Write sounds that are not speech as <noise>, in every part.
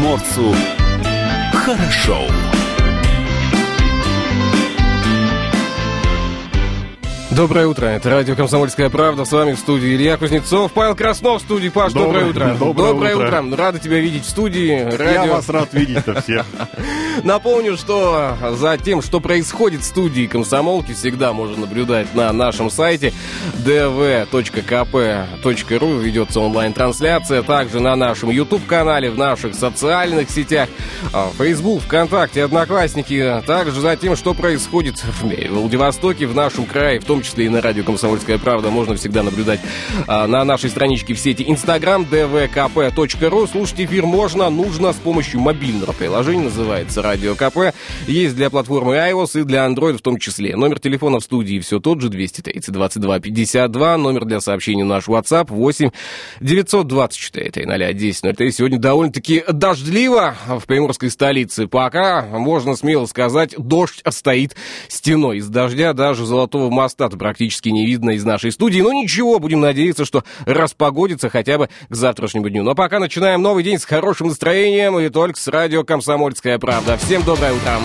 приморцу хорошо. Доброе утро, это радио «Комсомольская правда», с вами в студии Илья Кузнецов, Павел Краснов в студии. Паш, доброе, доброе утро. Доброе, доброе утро. утро. Рада тебя видеть в студии. Радио... Я вас рад видеть-то всех. <laughs> Напомню, что за тем, что происходит в студии комсомолки, всегда можно наблюдать на нашем сайте dv.kp.ru. Ведется онлайн-трансляция. Также на нашем YouTube-канале, в наших социальных сетях, а, Facebook, ВКонтакте, Одноклассники. Также за тем, что происходит в Владивостоке, в нашем крае, в том числе и на радио «Комсомольская правда», можно всегда наблюдать а, на нашей страничке в сети Instagram dvkp.ru. Слушать эфир можно, нужно с помощью мобильного приложения, называется «Радио КП». Есть для платформы iOS и для Android в том числе. Номер телефона в студии все тот же, 230 22 52. Номер для сообщений наш WhatsApp 8 924 300 10 03. Сегодня довольно-таки дождливо в приморской столице. Пока, можно смело сказать, дождь стоит стеной. Из дождя даже Золотого моста практически не видно из нашей студии. Но ничего, будем надеяться, что распогодится хотя бы к завтрашнему дню. Но пока начинаем новый день с хорошим настроением и только с радио «Комсомольская правда». Всем доброе утро!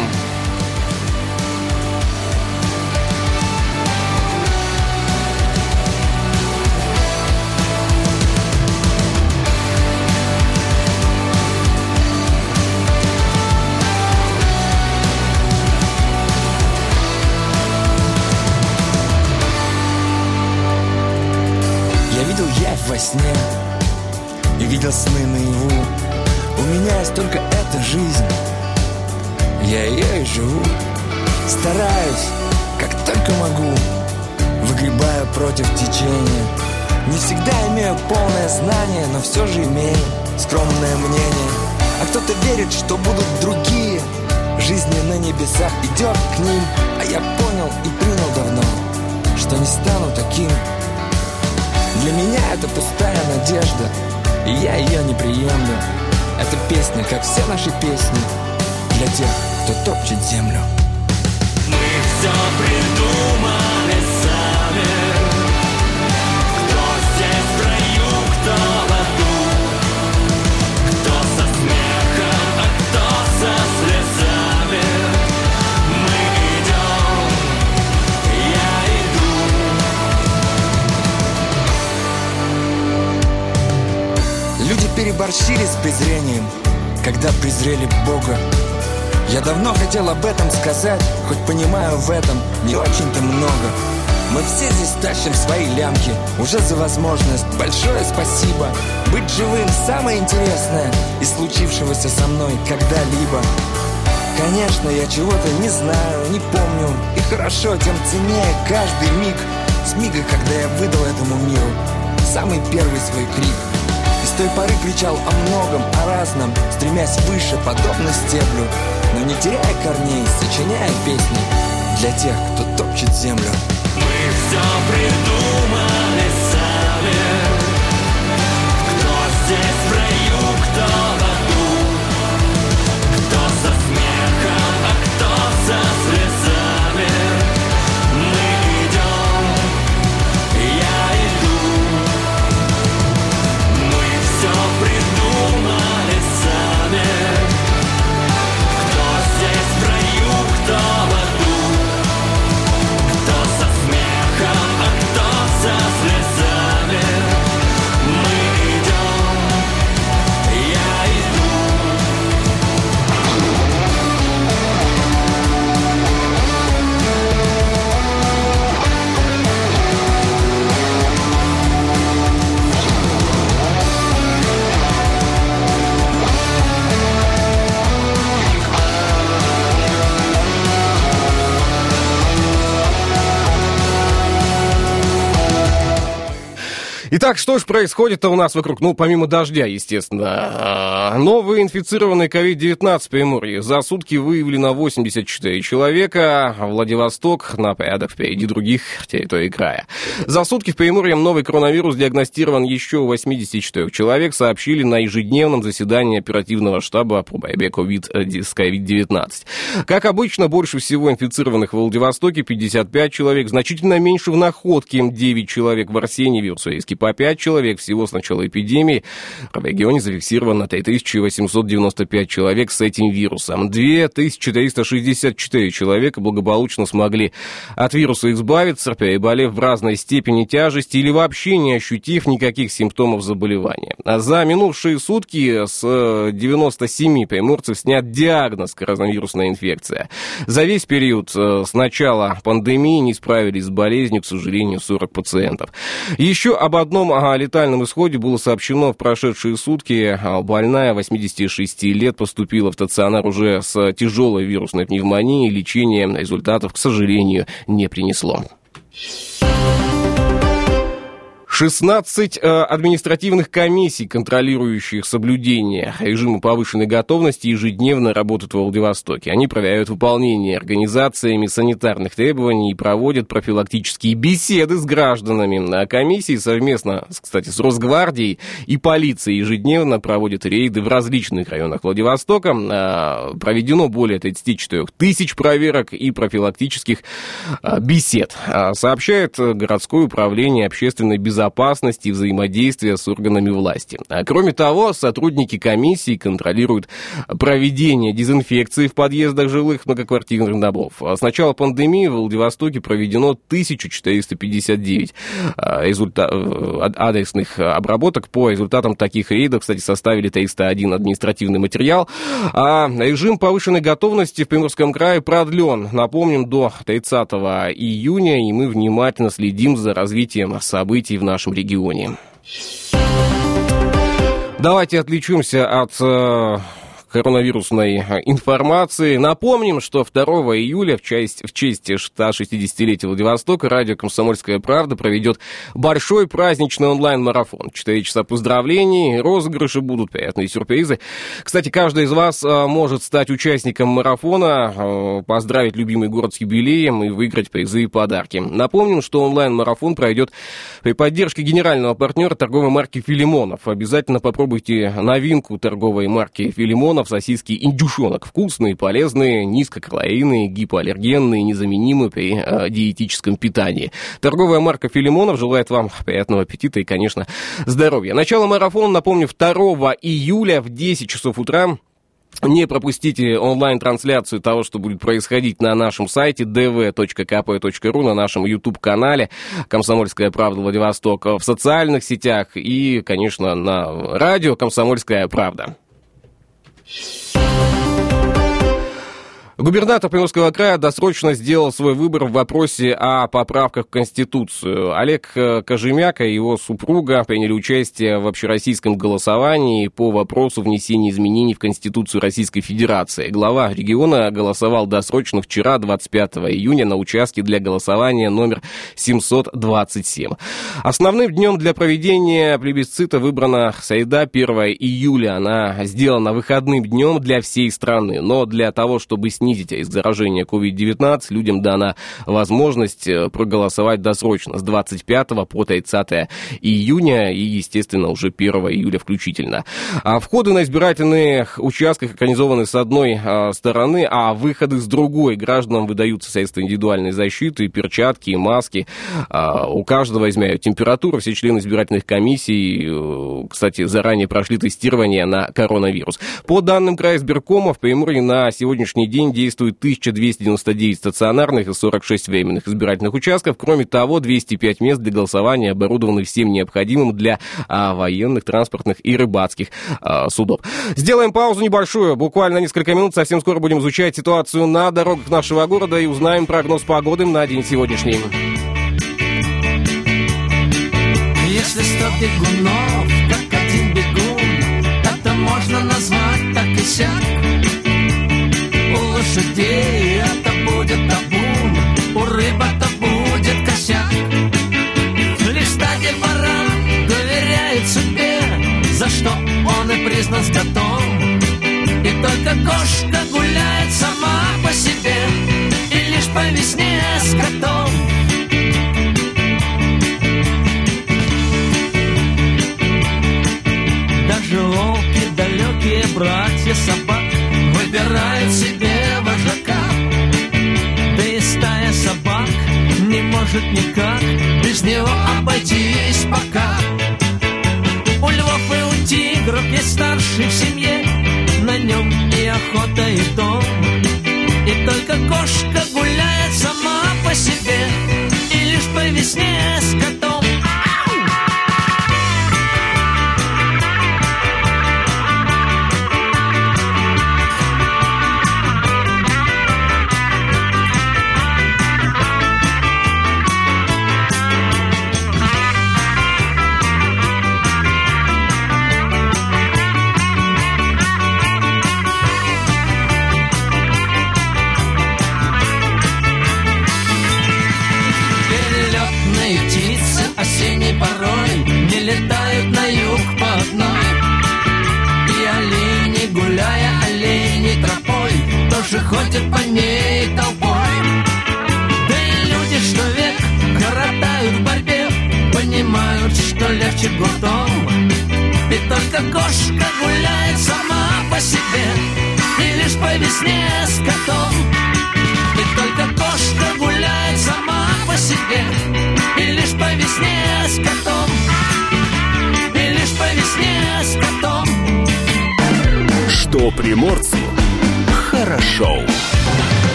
видел сны Стараюсь, как только могу Выгребаю против течения. Не всегда имею полное знание Но все же имею скромное мнение. А кто-то верит, что будут другие Жизни на небесах идет к ним. А я понял и принял давно Что не стану таким. Для меня это пустая надежда и я ее не приемлю. Эта песня, как все наши песни Для тех, кто топчет землю Переборщили с презрением, когда презрели Бога. Я давно хотел об этом сказать, хоть понимаю в этом не очень-то много. Мы все здесь тащим свои лямки, уже за возможность большое спасибо. Быть живым самое интересное из случившегося со мной когда-либо. Конечно, я чего-то не знаю, не помню, и хорошо, тем ценнее каждый миг с мига, когда я выдал этому миру самый первый свой крик. Той поры кричал о многом, о разном, стремясь выше, подобно стеблю, но не теряя корней, сочиняя песни для тех, кто топчет землю. Мы все придумали Итак, что же происходит-то у нас вокруг? Ну, помимо дождя, естественно. А, Новые инфицированные COVID-19 в Приморье. За сутки выявлено 84 человека. Владивосток на порядок впереди других территорий края. За сутки в Приморье новый коронавирус диагностирован еще у 84 человек, сообщили на ежедневном заседании оперативного штаба по борьбе с COVID-19. Как обычно, больше всего инфицированных в Владивостоке 55 человек, значительно меньше в Находке 9 человек в Арсеньеве, Уссурийский по 5 человек всего с начала эпидемии. В регионе зафиксировано 3895 человек с этим вирусом. 2364 человека благополучно смогли от вируса избавиться, переболев в разной степени тяжести или вообще не ощутив никаких симптомов заболевания. За минувшие сутки с 97 приморцев снят диагноз коронавирусная инфекция. За весь период э, с начала пандемии не справились с болезнью, к сожалению, 40 пациентов. Еще об одном о летальном исходе было сообщено в прошедшие сутки. Больная 86 лет поступила в стационар уже с тяжелой вирусной пневмонией. Лечение результатов, к сожалению, не принесло. 16 э, административных комиссий, контролирующих соблюдение режима повышенной готовности, ежедневно работают в Владивостоке. Они проверяют выполнение организациями санитарных требований и проводят профилактические беседы с гражданами. А комиссии совместно, кстати, с Росгвардией и полицией ежедневно проводят рейды в различных районах Владивостока. А, проведено более 34 тысяч проверок и профилактических а, бесед. Сообщает городское управление общественной безопасности безопасности и взаимодействия с органами власти. А кроме того, сотрудники комиссии контролируют проведение дезинфекции в подъездах жилых многоквартирных домов. А с начала пандемии в Владивостоке проведено 1459 а, результа... Э, адресных обработок. По результатам таких рейдов, кстати, составили 301 административный материал. А режим повышенной готовности в Приморском крае продлен, напомним, до 30 июня, и мы внимательно следим за развитием событий в нашем нашем регионе. Давайте отвлечемся от э, коронавирусной э, информации. Напомним, что 2 июля в честь, в честь 160-летия Владивостока радио «Комсомольская правда» проведет большой праздничный онлайн-марафон. Четыре часа поздравлений, розыгрыши будут, приятные сюрпризы. Кстати, каждый из вас э, может стать участником марафона, э, поздравить любимый город с юбилеем и выиграть призы и подарки. Напомним, что онлайн-марафон пройдет при поддержке генерального партнера торговой марки «Филимонов». Обязательно попробуйте новинку торговой марки «Филимонов» в сосиски индюшонок. Вкусные, полезные, низкокалорийные, гипоаллергенные, незаменимые при э, диетическом питании. Торговая марка Филимонов желает вам приятного аппетита и, конечно, здоровья. Начало марафона, напомню, 2 июля в 10 часов утра. Не пропустите онлайн-трансляцию того, что будет происходить на нашем сайте dv.kp.ru, на нашем YouTube-канале «Комсомольская правда Владивосток», в социальных сетях и, конечно, на радио «Комсомольская правда». Shh. Губернатор Приморского края досрочно сделал свой выбор в вопросе о поправках в Конституцию. Олег э, Кожемяка и его супруга приняли участие в общероссийском голосовании по вопросу внесения изменений в Конституцию Российской Федерации. Глава региона голосовал досрочно вчера, 25 июня, на участке для голосования номер 727. Основным днем для проведения плебисцита выбрана среда 1 июля. Она сделана выходным днем для всей страны. Но для того, чтобы снизить снизить риск заражения COVID-19, людям дана возможность э, проголосовать досрочно с 25 по 30 июня и, естественно, уже 1 июля включительно. А входы на избирательных участках организованы с одной а, стороны, а выходы с другой. Гражданам выдаются средства индивидуальной защиты, перчатки и маски. А, у каждого измеряют температуру. Все члены избирательных комиссий, э, кстати, заранее прошли тестирование на коронавирус. По данным края избиркома, в Приморье на сегодняшний день действует 1299 стационарных и 46 временных избирательных участков. Кроме того, 205 мест для голосования оборудованы всем необходимым для а, военных, транспортных и рыбацких а, судов. Сделаем паузу небольшую, буквально несколько минут. Совсем скоро будем изучать ситуацию на дорогах нашего города и узнаем прогноз погоды на день сегодняшний. Если сто бегунов, как один бегун, это можно назвать так и сяк лошадей это будет табун, у рыбок-то будет косяк. Лишь стадия баран доверяет судьбе, за что он и признан скотом. И только кошка гуляет сама по себе, и лишь по весне с котом. может никак без него обойтись пока. У львов и у тигров есть старший в семье, на нем и охота, и дом. И только кошка гуляет сама по себе, и лишь по весне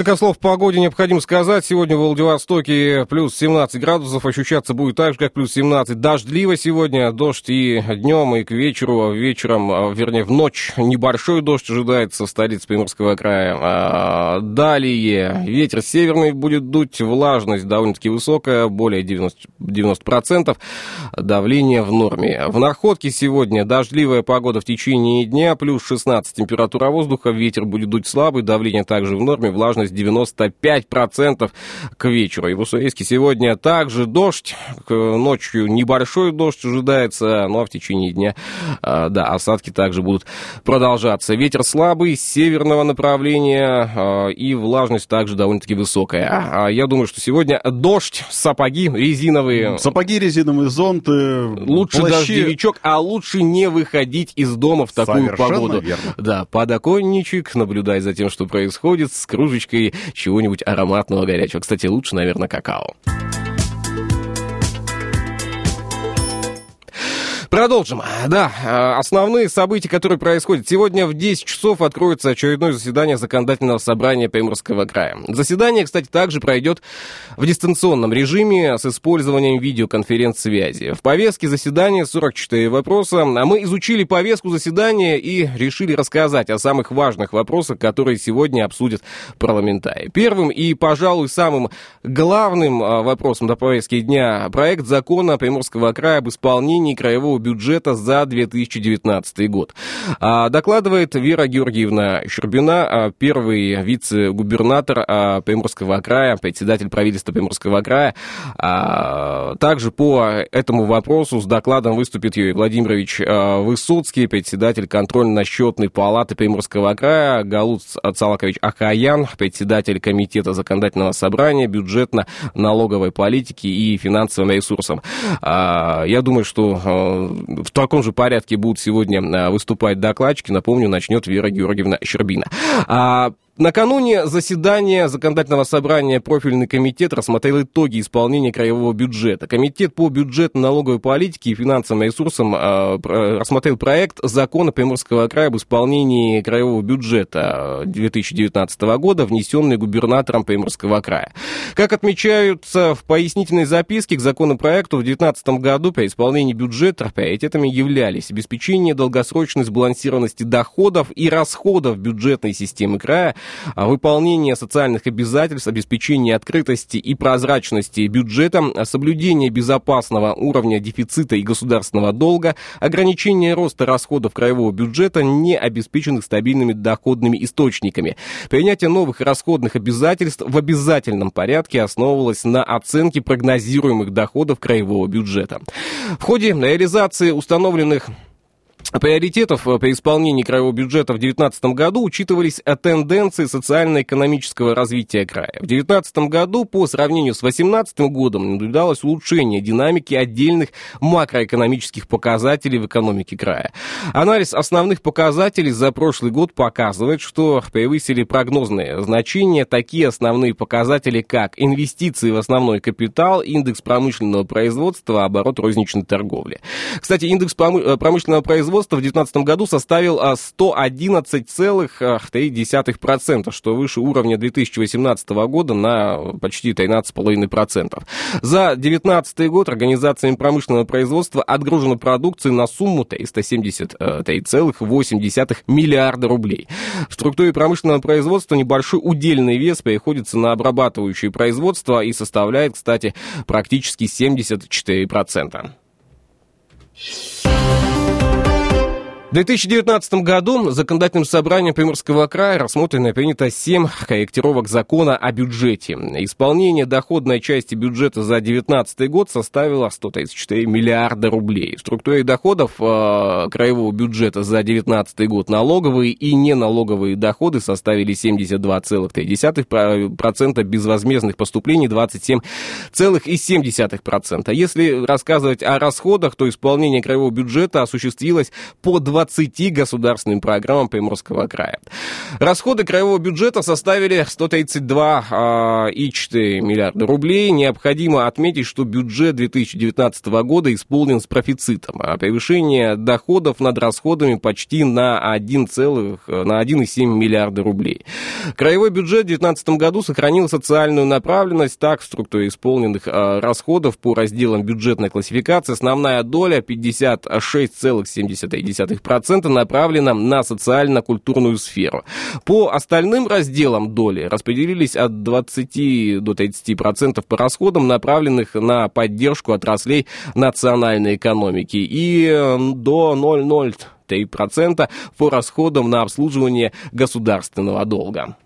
несколько слов по погоде необходимо сказать. Сегодня в Владивостоке плюс 17 градусов. Ощущаться будет так же, как плюс 17. Дождливо сегодня. Дождь и днем, и к вечеру. Вечером, а, вернее, в ночь небольшой дождь ожидается в столице Приморского края. А, далее ветер северный будет дуть. Влажность довольно-таки высокая, более 90%. 90% давление в норме. В Находке сегодня дождливая погода в течение дня. Плюс 16 температура воздуха. Ветер будет дуть слабый. Давление также в норме влажность 95% к вечеру. И в Уссурийске сегодня также дождь, ночью небольшой дождь ожидается, ну а в течение дня, а, да, осадки также будут продолжаться. Ветер слабый, с северного направления, а, и влажность также довольно-таки высокая. Я думаю, что сегодня дождь, сапоги резиновые, Сапоги резиновые, зонты, Лучше плащи. дождевичок, а лучше не выходить из дома в такую Совершенно погоду. верно. Да, подоконничек, наблюдай за тем, что происходит, с кружечкой чего-нибудь ароматного горячего. Кстати, лучше, наверное, какао. Продолжим. Да, э, основные события, которые происходят. Сегодня в 10 часов откроется очередное заседание законодательного собрания Приморского края. Заседание, кстати, также пройдет в дистанционном режиме с использованием видеоконференц-связи. В повестке заседания 44 вопроса. А мы изучили повестку заседания и решили рассказать о самых важных вопросах, которые сегодня обсудят парламентарии. Первым и, пожалуй, самым главным а, вопросом до повестки дня проект закона Приморского края об исполнении краевого бюджета за 2019 год. А, Докладывает Вера Георгиевна Щербина, а, первый вице-губернатор а, Приморского края, председатель правительства Приморского края. Также по этому вопросу с докладом выступит Юрий Владимирович Высоцкий, председатель контрольно-счетной палаты Приморского края, Галут Цалакович Ахаян, председатель комитета законодательного собрания, бюджетно-налоговой политики и финансовым ресурсам. Я думаю, что в таком же порядке будут сегодня а, выступать докладчики. Напомню, начнет Вера Георгиевна Щербина. А, Накануне заседания законодательного собрания профильный комитет рассмотрел итоги исполнения краевого бюджета. Комитет по бюджетно-налоговой политике и финансовым ресурсам э, рассмотрел проект закона Приморского края об исполнении краевого бюджета 2019 года, внесенный губернатором Приморского края. Как отмечаются в пояснительной записке к законопроекту, в 2019 году при исполнении бюджета приоритетами являлись обеспечение долгосрочной сбалансированности доходов и расходов бюджетной системы края, а, выполнение социальных обязательств, обеспечение открытости и прозрачности бюджета, а, соблюдение безопасного уровня дефицита и государственного долга, ограничение роста расходов краевого бюджета, не обеспеченных стабильными доходными источниками. Принятие новых расходных обязательств в обязательном порядке основывалось на оценке прогнозируемых доходов краевого бюджета. В ходе реализации установленных приоритетов э, при исполнении краевого бюджета в 2019 году учитывались э, тенденции социально-экономического развития края. В 2019 году по сравнению с 2018 годом наблюдалось улучшение динамики отдельных макроэкономических показателей в экономике края. Анализ основных показателей за прошлый год показывает, что превысили прогнозные значения такие основные показатели, как инвестиции в основной капитал, индекс промышленного производства, оборот розничной торговли. Кстати, индекс э, промышленного производства роста в 2019 году составил 111,3%, а, что выше уровня 2018 года на почти 13,5%. За 2019 год организациями промышленного производства отгружено продукции на сумму 373,8 миллиарда рублей. В структуре промышленного производства небольшой удельный вес приходится на обрабатывающее производство и составляет, кстати, практически 74%. В 2019 году законодательным собранием Приморского края рассмотрено и принято 7 корректировок закона о бюджете. Исполнение доходной части бюджета за 2019 год составило 134 миллиарда рублей. В структуре доходов э, краевого бюджета за 2019 год налоговые и неналоговые доходы составили 72,3%, безвозмездных поступлений 27,7%. Если рассказывать о расходах, то исполнение краевого бюджета осуществилось по 20 20 государственным программам Приморского края. Расходы краевого бюджета составили 132,4 а, миллиарда рублей. Необходимо отметить, что бюджет 2019 года исполнен с профицитом, а превышение доходов над расходами почти на 1, на 1,7 миллиарда рублей. Краевой бюджет в 2019 году сохранил социальную направленность. Так, в структуре исполненных а, расходов по разделам бюджетной классификации основная доля 56,7% 4% направлено на социально-культурную сферу. По остальным разделам доли распределились от 20 до 30% по расходам, направленных на поддержку отраслей национальной экономики, и до 0,03% по расходам на обслуживание государственного долга.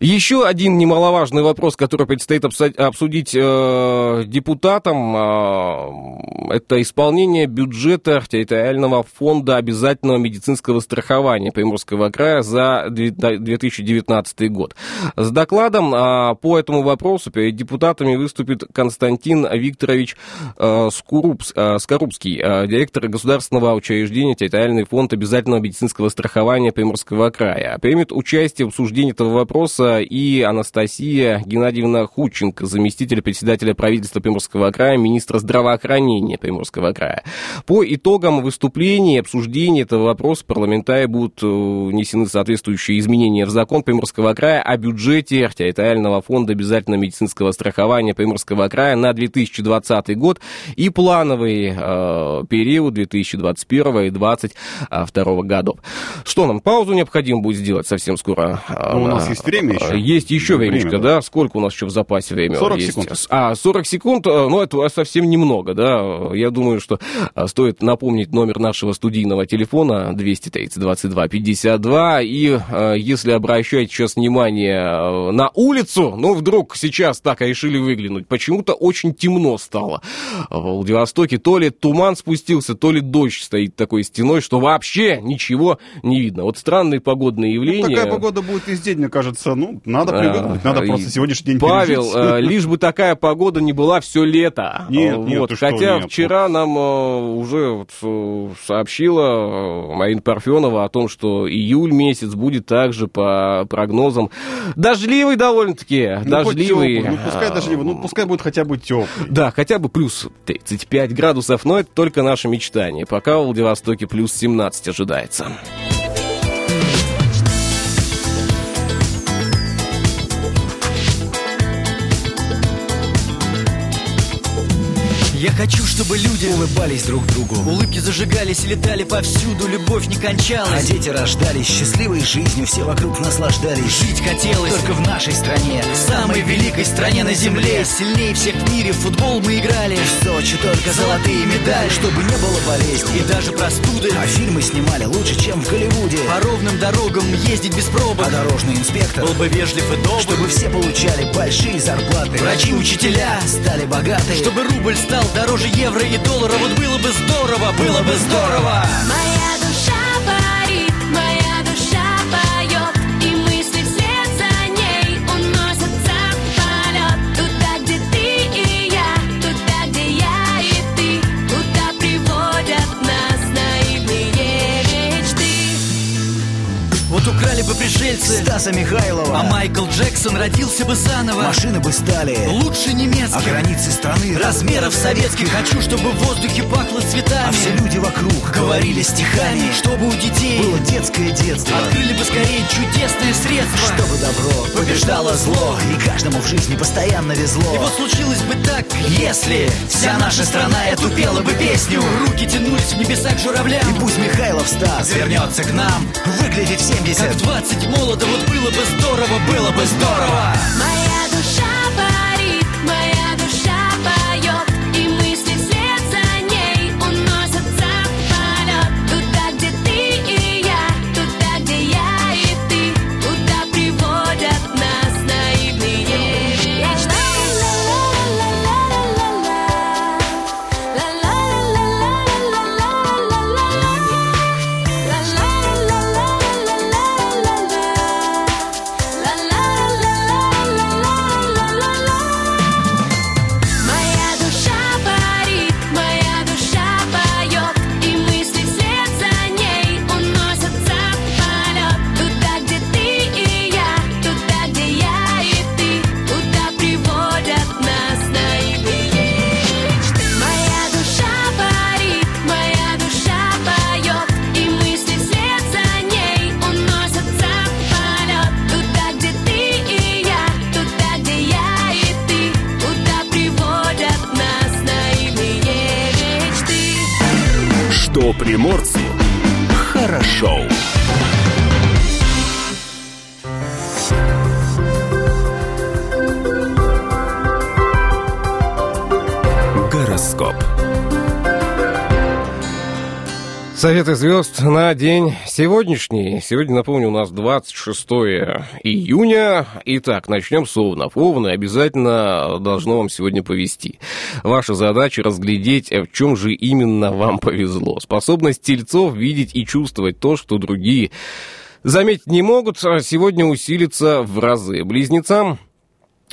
Еще один немаловажный вопрос, который предстоит обсудить э, депутатам, э, это исполнение бюджета территориального фонда обязательного медицинского страхования Приморского края за 2019 год. С докладом э, по этому вопросу перед депутатами выступит Константин Викторович э, Скурупс, э, Скорубский, э, директор государственного учреждения территориальный фонд обязательного медицинского страхования Приморского края. Примет участие в обсуждении этого вопроса и Анастасия Геннадьевна Худченко, заместитель председателя правительства Приморского края, министра здравоохранения Приморского края. По итогам выступления и обсуждения этого вопроса парламентарии будут э, внесены соответствующие изменения в закон Приморского края о бюджете территориального фонда обязательного медицинского страхования Приморского края на 2020 год и плановый э, период 2021 и 2022 годов. Что нам, паузу необходимо будет сделать совсем скоро? Ну, у нас есть время еще. Есть еще время, времечко, да? Сколько у нас еще в запасе времени 40 есть? секунд. А, 40 секунд, э, ну, это совсем немного, да? Я думаю, что э, стоит напомнить номер нашего студийного телефона 230 22 52, и э, если обращать сейчас внимание на улицу, ну, вдруг сейчас так решили выглянуть, почему-то очень темно стало в Владивостоке. То ли туман спустился, то ли дождь стоит такой стеной, что вообще ничего не видно. Вот странные погодные явления. Ну, такая погода будет весь день, мне кажется, ну, надо привыкнуть, надо просто сегодняшний день Павел. Э, лишь бы такая погода не была все лето. Нет, нет, вот. Хотя нет. вчера нам э, уже э, сообщила Марина Парфенова о том, что июль месяц будет также по прогнозам дождливый довольно-таки. Ну, дождливый. Ну, пускай дождливый, ну, пускай будет хотя бы теплый. Да, хотя бы плюс 35 градусов, но это только наше мечтание. Пока в Владивостоке плюс 17 ожидается. Я хочу, чтобы люди улыбались друг другу. Улыбки зажигались и летали повсюду. Любовь не кончалась. А дети рождались счастливой жизнью. Все вокруг наслаждались. Жить хотелось Только в нашей стране. Самой великой стране на земле. Сильнее всех в мире в футбол мы играли. В Сочи только золотые медали Чтобы не было болезней. И даже простуды. А фильмы снимали лучше, чем в Голливуде. По ровным дорогам ездить без пробок. А дорожный инспектор Был бы вежлив и добр. Чтобы все получали большие зарплаты. Врачи, учителя Стали богаты Чтобы рубль стал дороже евро и доллара. Вот было бы здорово, было бы здорово. Моя бы пришельцы Стаса Михайлова. А Майкл Джексон родился бы заново. Машины бы стали Лучше А немецких границы страны Размеров советских. Хочу, чтобы в воздухе пахло цветами. А все люди вокруг Говорили стихами Чтобы у детей Было детское детство. Открыли бы скорее чудесное средство Чтобы добро побеждало зло. И каждому в жизни постоянно везло. И вот случилось бы так, если Вся наша страна эту пела бы песню. Руки тянулись в небеса к журавлям. И пусть Михайлов Стас вернется к нам. Выглядит в 70 Как 20 молодо, вот было бы здорово, было бы здорово. Моя Советы звезд на день сегодняшний. Сегодня, напомню, у нас 26 июня. Итак, начнем с Овнов. Овны обязательно должно вам сегодня повезти. Ваша задача разглядеть, в чем же именно вам повезло. Способность тельцов видеть и чувствовать то, что другие заметить не могут, а сегодня усилится в разы. Близнецам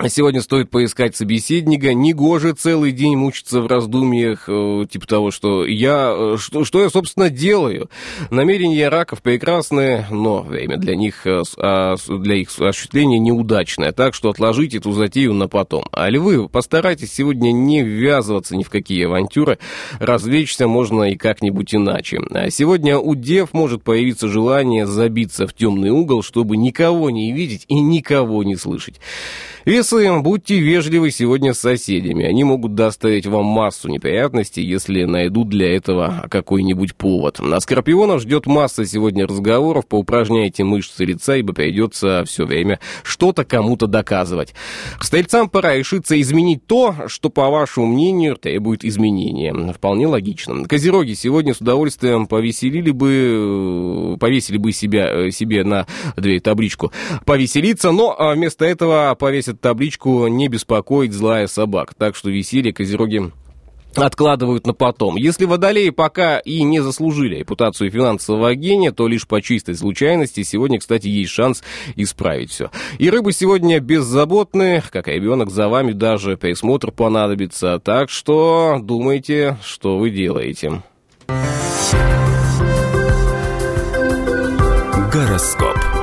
Сегодня стоит поискать собеседника. Негоже целый день мучиться в раздумьях, э, типа того, что я... э, Что, что я, собственно, делаю? Намерения раков прекрасные, но время для них, э, а, для их осуществления неудачное. Так что отложите эту затею на потом. А львы, постарайтесь сегодня не ввязываться ни в какие авантюры. Развлечься можно и как-нибудь иначе. А сегодня у дев может появиться желание забиться в темный угол, чтобы никого не видеть и никого не слышать. Весы, будьте вежливы сегодня с соседями. Они могут доставить вам массу неприятностей, если найдут для этого какой-нибудь повод. На Скорпионов ждет масса сегодня разговоров. Поупражняйте мышцы лица, ибо придется все время что-то кому-то доказывать. Стрельцам пора решиться изменить то, что, по вашему мнению, требует изменения. Вполне логично. Козероги сегодня с удовольствием повеселили бы, э, повесили бы себя, э, себе на дверь табличку повеселиться, но а, вместо этого повесят табличку «Не беспокоить злая собак». Так что веселье козероги откладывают на потом. Если водолеи пока и не заслужили репутацию финансового гения, то лишь по чистой случайности сегодня, кстати, есть шанс исправить все. И рыбы сегодня беззаботны, как и ребенок, за вами даже присмотр понадобится. Так что думайте, что вы делаете. Гороскоп.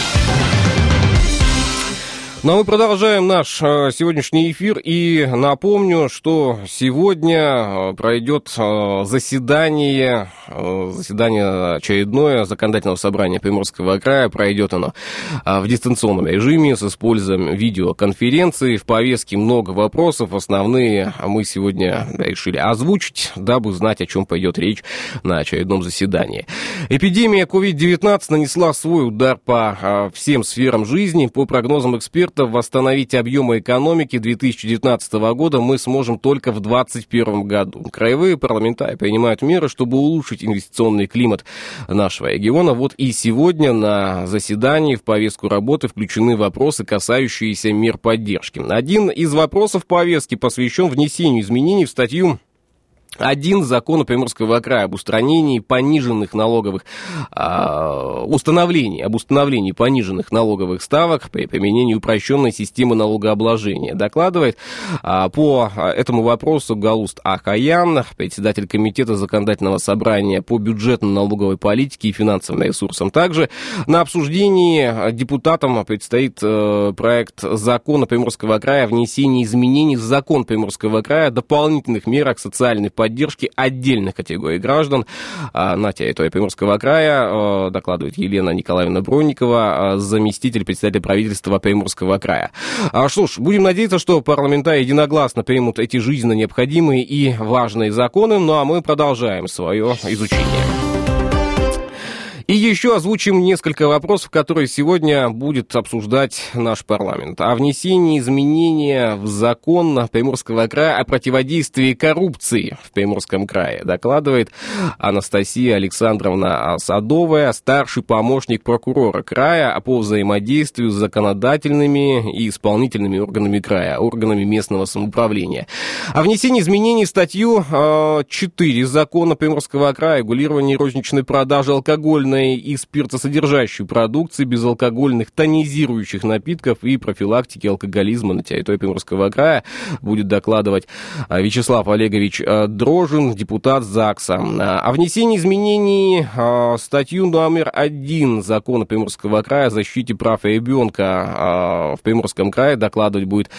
Ну а мы продолжаем наш э, сегодняшний эфир и напомню, что сегодня э, пройдет э, заседание, заседание очередное законодательного собрания Приморского края. Пройдет оно в дистанционном режиме с использованием видеоконференции. В повестке много вопросов. Основные мы сегодня решили озвучить, дабы знать, о чем пойдет речь на очередном заседании. Эпидемия COVID-19 нанесла свой удар по всем сферам жизни. По прогнозам экспертов, экспертов, восстановить объемы экономики 2019 года мы сможем только в 2021 году. Краевые парламентарии принимают меры, чтобы улучшить инвестиционный климат нашего региона. Вот и сегодня на заседании в повестку работы включены вопросы, касающиеся мер поддержки. Один из вопросов повестки посвящен внесению изменений в статью один закон Приморского края об устранении пониженных налоговых, а, установлений, об установлении пониженных налоговых ставок при применении упрощенной системы налогообложения. Докладывает а, по этому вопросу Галуст Ахаян, председатель комитета законодательного собрания по бюджетно-налоговой политике и финансовым ресурсам. Также на обсуждении депутатам предстоит э, проект закона Приморского края о внесении изменений в закон Приморского края о дополнительных мерах социальной поддержки отдельных категорий граждан а, на территории Приморского края, а, докладывает Елена Николаевна Бронникова, а, заместитель председателя правительства Приморского края. Что ж, будем надеяться, что парламентарии единогласно примут эти жизненно необходимые и важные законы, ну а мы продолжаем свое изучение. И еще озвучим несколько вопросов, которые сегодня будет обсуждать наш парламент. О внесении изменения в закон Приморского края о противодействии коррупции в Приморском крае, докладывает Анастасия Александровна Садовая, старший помощник прокурора края по взаимодействию с законодательными и исполнительными органами края, органами местного самоуправления. О внесении изменений в статью 4 закона Приморского края регулирования розничной продажи алкогольной и спиртосодержащей продукции, безалкогольных тонизирующих напитков и профилактики алкоголизма на территории Приморского края будет докладывать а, Вячеслав Олегович а, Дрожин, депутат ЗАГСа. А, о внесении изменений в статью номер один закона Приморского края о защите прав ребенка в Приморском крае докладывать будет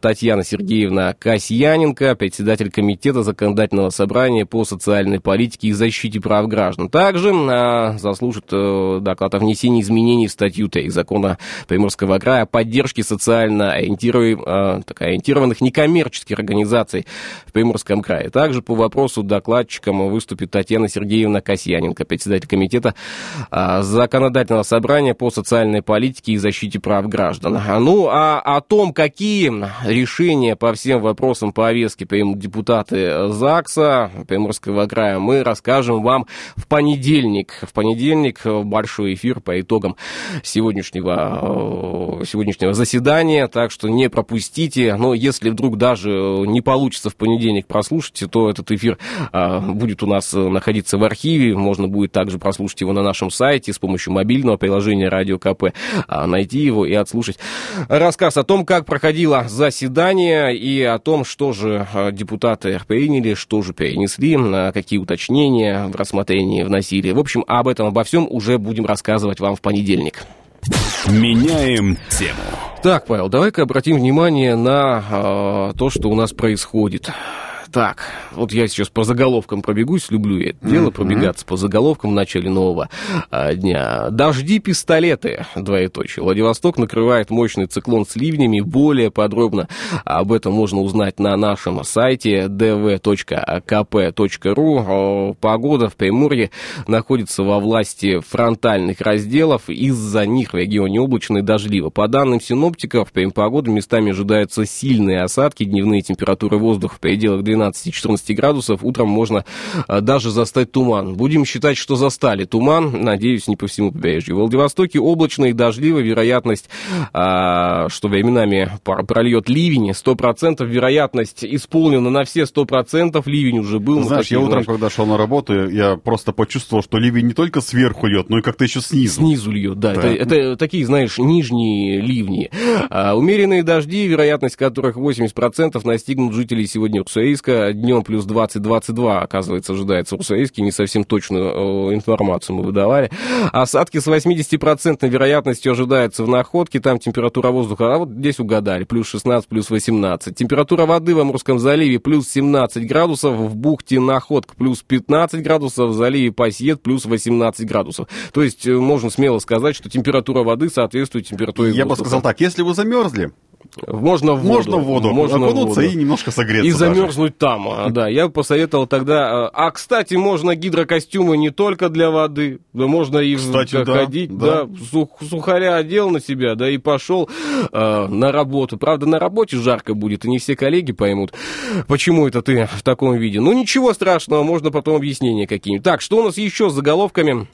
Татьяна Сергеевна Касьяненко, председатель комитета законодательного собрания по социальной политике и защите прав граждан. Также заслужит э, доклад о внесении изменений в статью 3 закона Приморского края о поддержке социально ориентированных, так, ориентированных некоммерческих организаций в Приморском крае. Также по вопросу докладчиком выступит Татьяна Сергеевна Касьяненко, председатель комитета э, законодательного собрания по социальной политике и защите прав граждан. Ну, а о том, какие решения по всем вопросам повестки примут депутаты ЗАГСа Приморского края, мы расскажем вам в понедельник. В понедельник понедельник э, большой эфир по итогам сегодняшнего, э, сегодняшнего заседания, так что не пропустите. Но если вдруг даже не получится в понедельник прослушать, то этот эфир э, будет у нас находиться в архиве, можно будет также прослушать его на нашем сайте с помощью мобильного приложения Радио КП, найти его и отслушать рассказ о том, как проходило заседание и о том, что же депутаты приняли, что же перенесли, какие уточнения в рассмотрении вносили. В общем, об этом обо всем уже будем рассказывать вам в понедельник. Меняем тему. Так, Павел, давай-ка обратим внимание на э, то, что у нас происходит. Так, вот я сейчас по заголовкам пробегусь, люблю я это дело, пробегаться по заголовкам в начале нового а, дня. Дожди, пистолеты, двоеточие. Владивосток накрывает мощный циклон с ливнями. Более подробно об этом можно узнать на нашем сайте dv.kp.ru. Погода в Приморье находится во власти фронтальных разделов. Из-за них в регионе облачно и дождливо. По данным синоптиков, в погоды местами ожидаются сильные осадки. Дневные температуры воздуха в пределах 12 12-14 градусов. Утром можно а, даже застать туман. Будем считать, что застали туман. Надеюсь, не по всему побережью. В Владивостоке облачно и дождливо. Вероятность, а, что временами прольет ливень. 100% вероятность исполнена на все 100%. Ливень уже был. Знаешь, я утром, когда шел на работу, я просто почувствовал, что ливень не только сверху льет, но и как-то еще снизу. Снизу льет, да. да. Это, это такие, знаешь, нижние ливни. А, умеренные дожди, вероятность которых 80% настигнут жителей сегодня Уссурийска Уральска днем плюс 20-22, оказывается, ожидается Урсаиски, не совсем точную э, информацию мы выдавали. Осадки с 80% вероятностью ожидаются в Находке, там температура воздуха, а вот здесь угадали, плюс 16, плюс 18. Температура воды в Амурском заливе плюс 17 градусов, в бухте Находка плюс 15 градусов, в заливе Пасьет плюс 18 градусов. То есть э, можно смело сказать, что температура воды соответствует температуре Я воздуха. бы сказал так, если вы замерзли, Можно в воду. Можно в воду Можно в окунуться воду. и немножко согреться. И даже. замерзнуть там, а, да. Я бы посоветовал тогда... а, А, кстати, можно гидрокостюмы не только для воды, да можно и в- Кстати, да, ходить, да, да. сух- сухаря одел на себя, да, и пошел а, на работу. Правда, на работе жарко будет, и не все коллеги поймут, почему это ты в таком виде. Ну, ничего страшного, можно потом объяснения какие-нибудь. Так, что у нас еще с заголовками?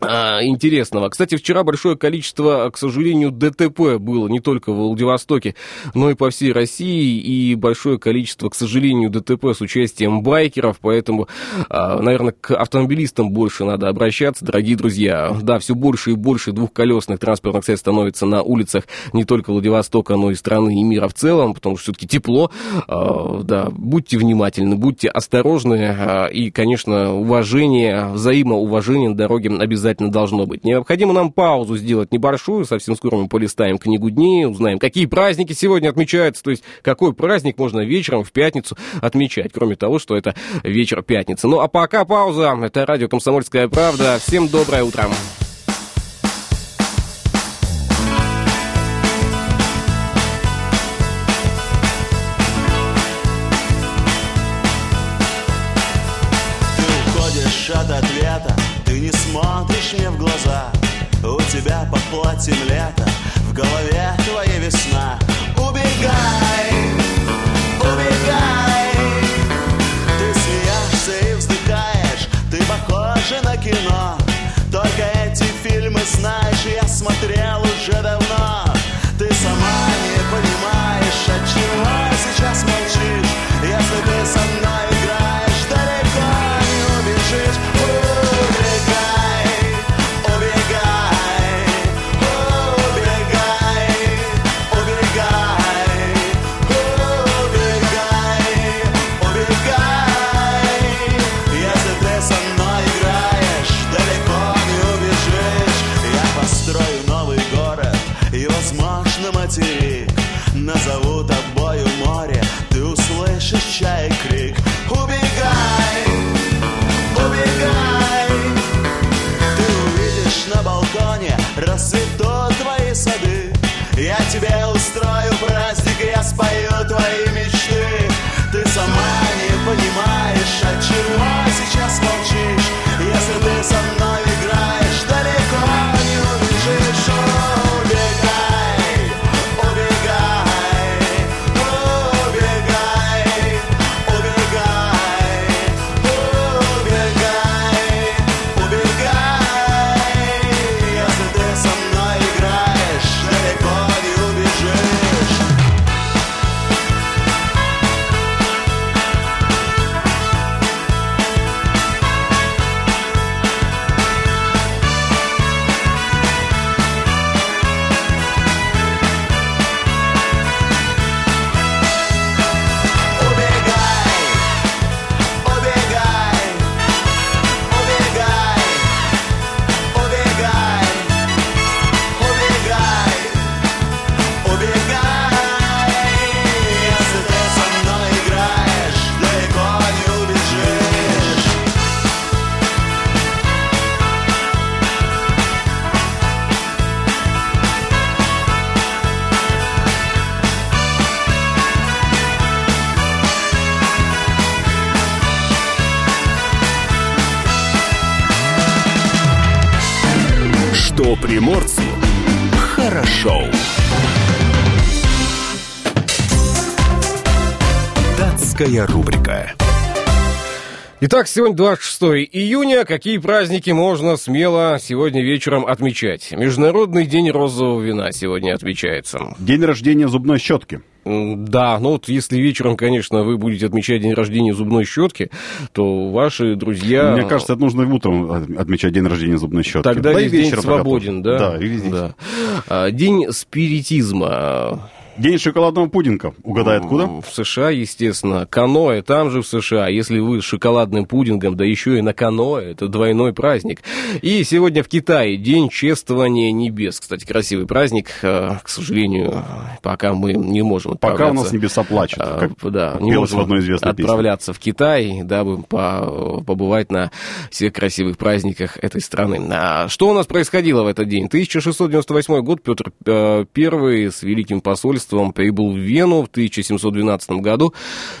А, интересного. Кстати, вчера большое количество, к сожалению, ДТП было не только в Владивостоке, но и по всей России, и большое количество, к сожалению, ДТП с участием байкеров, поэтому, а, наверное, к автомобилистам больше надо обращаться, дорогие друзья. Да, все больше и больше двухколесных транспортных средств становится на улицах не только Владивостока, но и страны и мира в целом, потому что все-таки тепло. А, Да, будьте внимательны, будьте осторожны, и, конечно, уважение, взаимоуважение на дороге обязательно должно быть. Необходимо нам паузу сделать небольшую, совсем скоро мы полистаем книгу дней, узнаем, какие праздники сегодня отмечаются, то есть какой праздник можно вечером в пятницу отмечать, кроме того, что это вечер пятницы. Ну а пока пауза, это радио «Комсомольская правда». Всем доброе утро. Платьем лето, в голове твоя весна Датская рубрика. Итак, сегодня 26 июня. Какие праздники можно смело сегодня вечером отмечать? Международный день розового вина сегодня отмечается. День рождения зубной щетки. Да, ну вот если вечером, конечно, вы будете отмечать день рождения зубной щетки, то ваши друзья... Мне кажется, это нужно утром от- отмечать день рождения зубной щетки. Тогда Да и весь день свободен, да? Да, и весь день. Да. А, День спиритизма. День шоколадного пудинга. Угадай, откуда? В США, естественно. Каноэ, там же в США. Если вы с шоколадным пудингом, да еще и на каноэ, это двойной праздник. И сегодня в Китае День чествования небес. Кстати, красивый праздник. А, К сожалению, пока мы не можем Пока у нас небеса плачут. А, как да, не можем в одной известной песне. отправляться в Китай, дабы по- побывать на всех красивых праздниках этой страны. А что у нас происходило в этот день? 1698 год Петр I с Великим посольством посольством прибыл в Вену в 1712 году.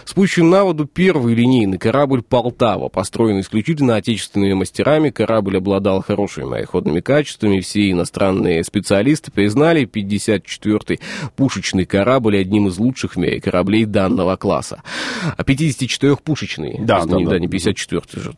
Спущен на воду первый линейный корабль «Полтава», построенный исключительно отечественными мастерами. Корабль обладал хорошими мореходными качествами. Все иностранные специалисты признали 54-й пушечный корабль одним из лучших в мире кораблей данного класса. А 54-пушечный. Да, да, не, да. не 54-й же.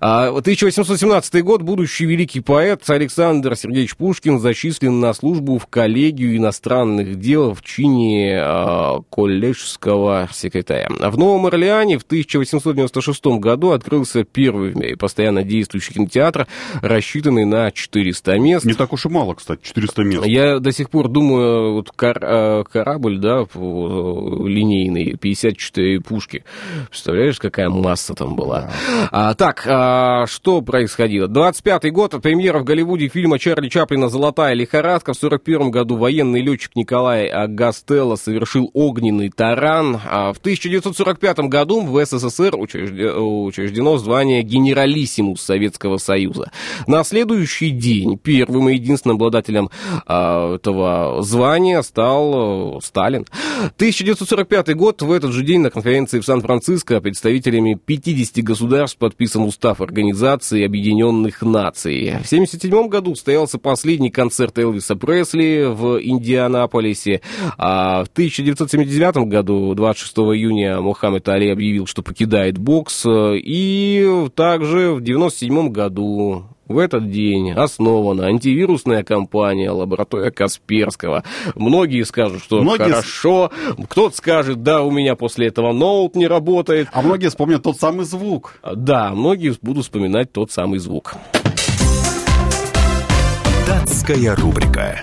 А, 1817 год будущий великий поэт Александр Сергеевич Пушкин зачислен на службу в коллегию иностранных дел в чине а, колледжского секретаря. В Новом Орлеане в 1896 году открылся первый в мире постоянно действующий кинотеатр, рассчитанный на 400 мест. Не так уж и мало, кстати, 400 мест. Я до сих пор думаю, вот кор- э, корабль, да, по- линейный, 54 пушки. Представляешь, какая масса там была? А, так, а, что происходило? 25-й год, премьера в Голливуде фильма Чарли Чаплина «Золотая лихорадка». В 41 году военный летчик Николай Гастелло совершил огненный таран. А в 1945 году в СССР учрежде- учреждено звание генералиссимус Советского Союза. На следующий день первым и единственным обладателем а, этого звания стал э, Сталин. 1945 год. В этот же день на конференции в Сан-Франциско представителями 50 государств подписан устав Организации Объединенных Наций. В 1977 году состоялся последний концерт Элвиса Пресли в Индианаполисе. А в 1979 году, 26 июня, Мухаммед Али объявил, что покидает бокс. И также в 1997 году в этот день основана антивирусная компания лаборатория Касперского. Многие скажут, что Многие хорошо, кто-то скажет, да, у меня после этого ноут не работает. А многие вспомнят тот самый звук. Да, многие будут вспоминать тот самый звук. Датская рубрика.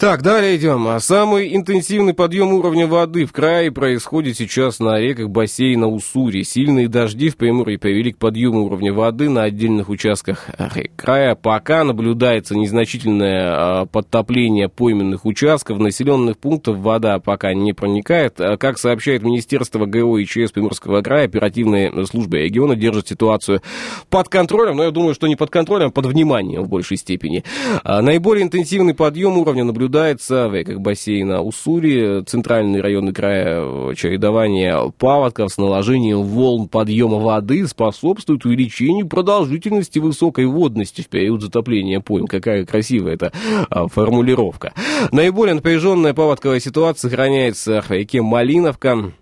Так, далее идем. А Самый интенсивный подъем уровня воды в крае происходит сейчас на реках бассейна Уссури. Сильные дожди в Приморье привели к подъему уровня воды на отдельных участках края. Пока наблюдается незначительное а, подтопление пойменных участков. Населенных пунктах вода пока не проникает. А, Как сообщает Министерство ГО и ЧС Приморского края, оперативные службы региона держат ситуацию под контролем, но я думаю, что не под контролем, а под вниманием в большей степени. А, Наиболее интенсивный подъем уровня наблюдается в реках бассейна Уссури, центральный районный края, чередование паводков с наложением волн подъема воды способствует увеличению продолжительности высокой водности в период затопления пойм. Какая красивая эта а, формулировка. Наиболее напряженная паводковая ситуация сохраняется в реке Малиновка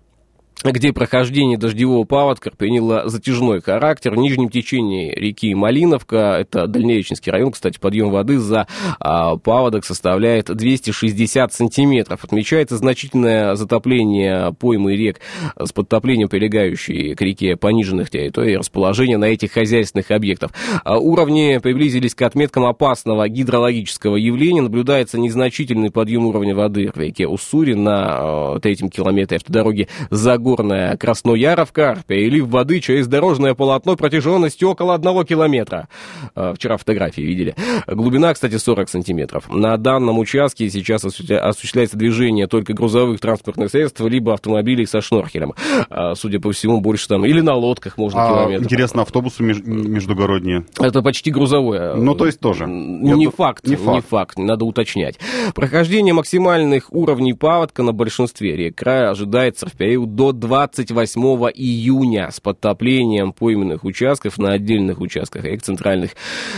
где прохождение дождевого паводка приняло затяжной характер. В нижнем течении реки Малиновка, это Дальнереченский район, кстати, подъем воды за а, паводок составляет 260 сантиметров. Отмечается значительное затопление поймы рек с подтоплением прилегающей к реке пониженных территорий расположения на этих хозяйственных объектов. А, уровни приблизились к отметкам опасного гидрологического явления. Наблюдается незначительный подъем уровня воды в реке Уссури на э, третьем километре автодороги Загорная Краснояровка. Перелив воды через дорожное полотно протяженностью около одного километра. Э, Вчера фотографии видели. Глубина, кстати, 40 сантиметров. На данном участке сейчас осуществля- осуществляется движение только грузовых транспортных средств, либо автомобилей со шнорхелем. А, Судя по всему, больше там... Или на лодках можно А, километр. интересно, автобусы меж- междугородние. Это почти грузовое. Ну, то есть тоже. Я Не ду- факт, не не факт. факт. надо уточнять. Прохождение максимальных уровней паводка на большинстве рек края ожидается в период до 28 июня с подтоплением пойменных участков на отдельных участках рек центральных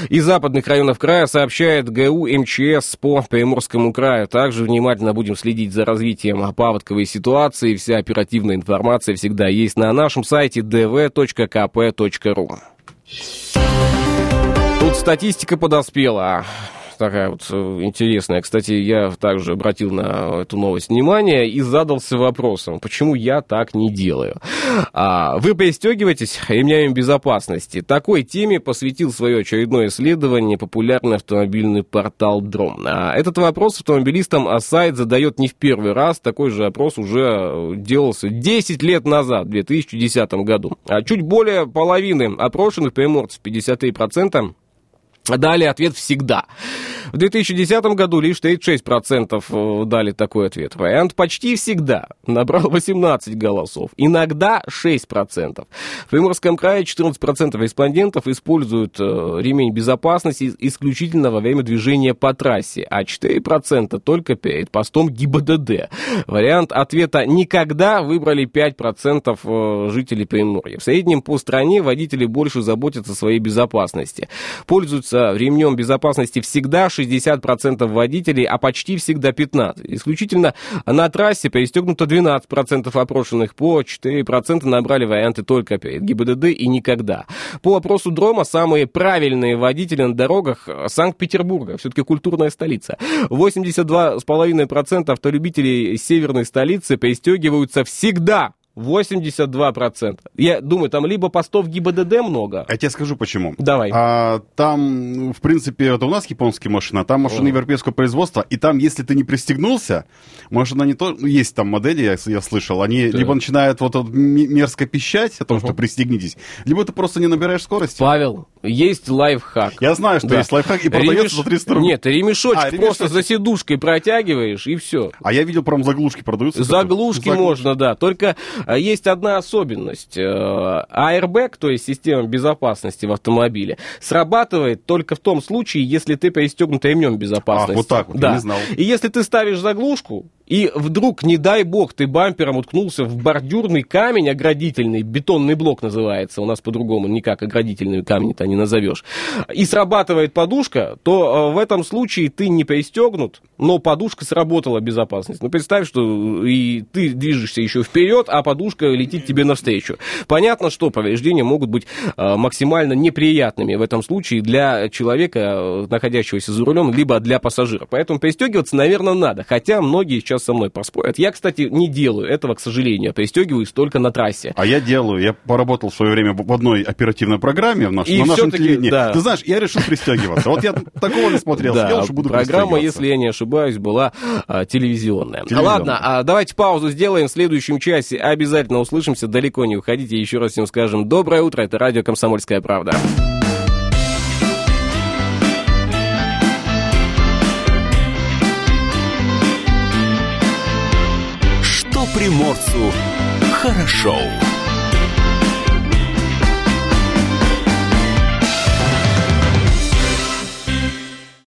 и западных районов края, сообщает ГУ МЧС по Приморскому краю. Также внимательно будем следить за развитием паводковой ситуации. Вся оперативная информация всегда есть на нашем сайте dv.kp.ru. Тут статистика подоспела. Такая вот э, интересная. Кстати, я также обратил на эту новость внимание и задался вопросом, почему я так не делаю. А, вы пристегиваетесь ремнями безопасности. Такой теме посвятил свое очередное исследование популярный автомобильный портал Дром. А этот вопрос автомобилистам сайт задает не в первый раз. Такой же опрос уже э, делался 10 лет назад, в 2010 году. А чуть более половины опрошенных приморцев, 53%, Дали ответ «всегда». В 2010 году лишь 36% э, дали такой ответ. Вариант «почти всегда» набрал 18 голосов. Иногда 6%. В Приморском крае 14% респондентов используют э, ремень безопасности исключительно во время движения по трассе, а 4% только перед постом ГИБДД. Вариант ответа «никогда» выбрали 5% э, жителей Приморья. В среднем по стране водители больше заботятся о своей безопасности. Пользуются ремнем безопасности всегда 60% водителей, а почти всегда 15%. Исключительно на трассе пристегнуто 12% опрошенных, по 4% набрали варианты только перед ГИБДД и никогда. По опросу Дрома самые правильные водители на дорогах Санкт-Петербурга, все-таки культурная столица. 82,5% автолюбителей северной столицы пристегиваются всегда 82%. Я думаю, там либо постов ГИБДД много. Я тебе скажу почему. Давай. А, там, в принципе, это у нас японские машины, а там машины О. европейского производства, и там, если ты не пристегнулся, машина не то... ну, Есть там модели, я, я слышал, они Да. либо начинают вот, вот мерзко пищать о том, что пристегнитесь, либо ты просто не набираешь скорости. Павел, есть лайфхак. Я знаю, что Да. есть лайфхак, и продается Ремеш- за 300 рублей. Нет, ремешочек А, ремешочек. просто за сидушкой протягиваешь, и все. А я видел, прям заглушки продаются. Заглушки Заглушки. можно, да. Только есть одна особенность. Э, Airbag, то есть система безопасности в автомобиле, срабатывает только в том случае, если ты пристегнут ремнем безопасности. А, вот так вот, я да. не знал. И если ты ставишь заглушку, и вдруг, не дай бог, ты бампером уткнулся в бордюрный камень оградительный, бетонный блок называется, у нас по-другому никак оградительный камень-то не назовешь, и срабатывает подушка, то э, в этом случае ты не пристегнут, но подушка сработала безопасность. Ну, представь, что и ты движешься еще вперед, а подушка летит тебе навстречу. Понятно, что повреждения могут быть э, максимально неприятными в этом случае для человека, э, находящегося за рулем, либо для пассажира. Поэтому пристегиваться, наверное, надо. Хотя многие сейчас со мной поспорят. Я, кстати, не делаю этого, к сожалению. Пристегиваюсь только на трассе. А я делаю. Я поработал в свое время в одной оперативной программе в наш- И на нашем телевидении. да. Ты знаешь, я решил пристегиваться. Вот я такого не смотрел. Да, Сказал, что буду программа, если я не ошибаюсь, была а, телевизионная. Телевизионная. Ладно, а давайте паузу сделаем. В следующем часе обязательно услышимся. Далеко не уходите. Еще раз всем скажем доброе утро. Это радио «Комсомольская правда». Приморцу хорошо.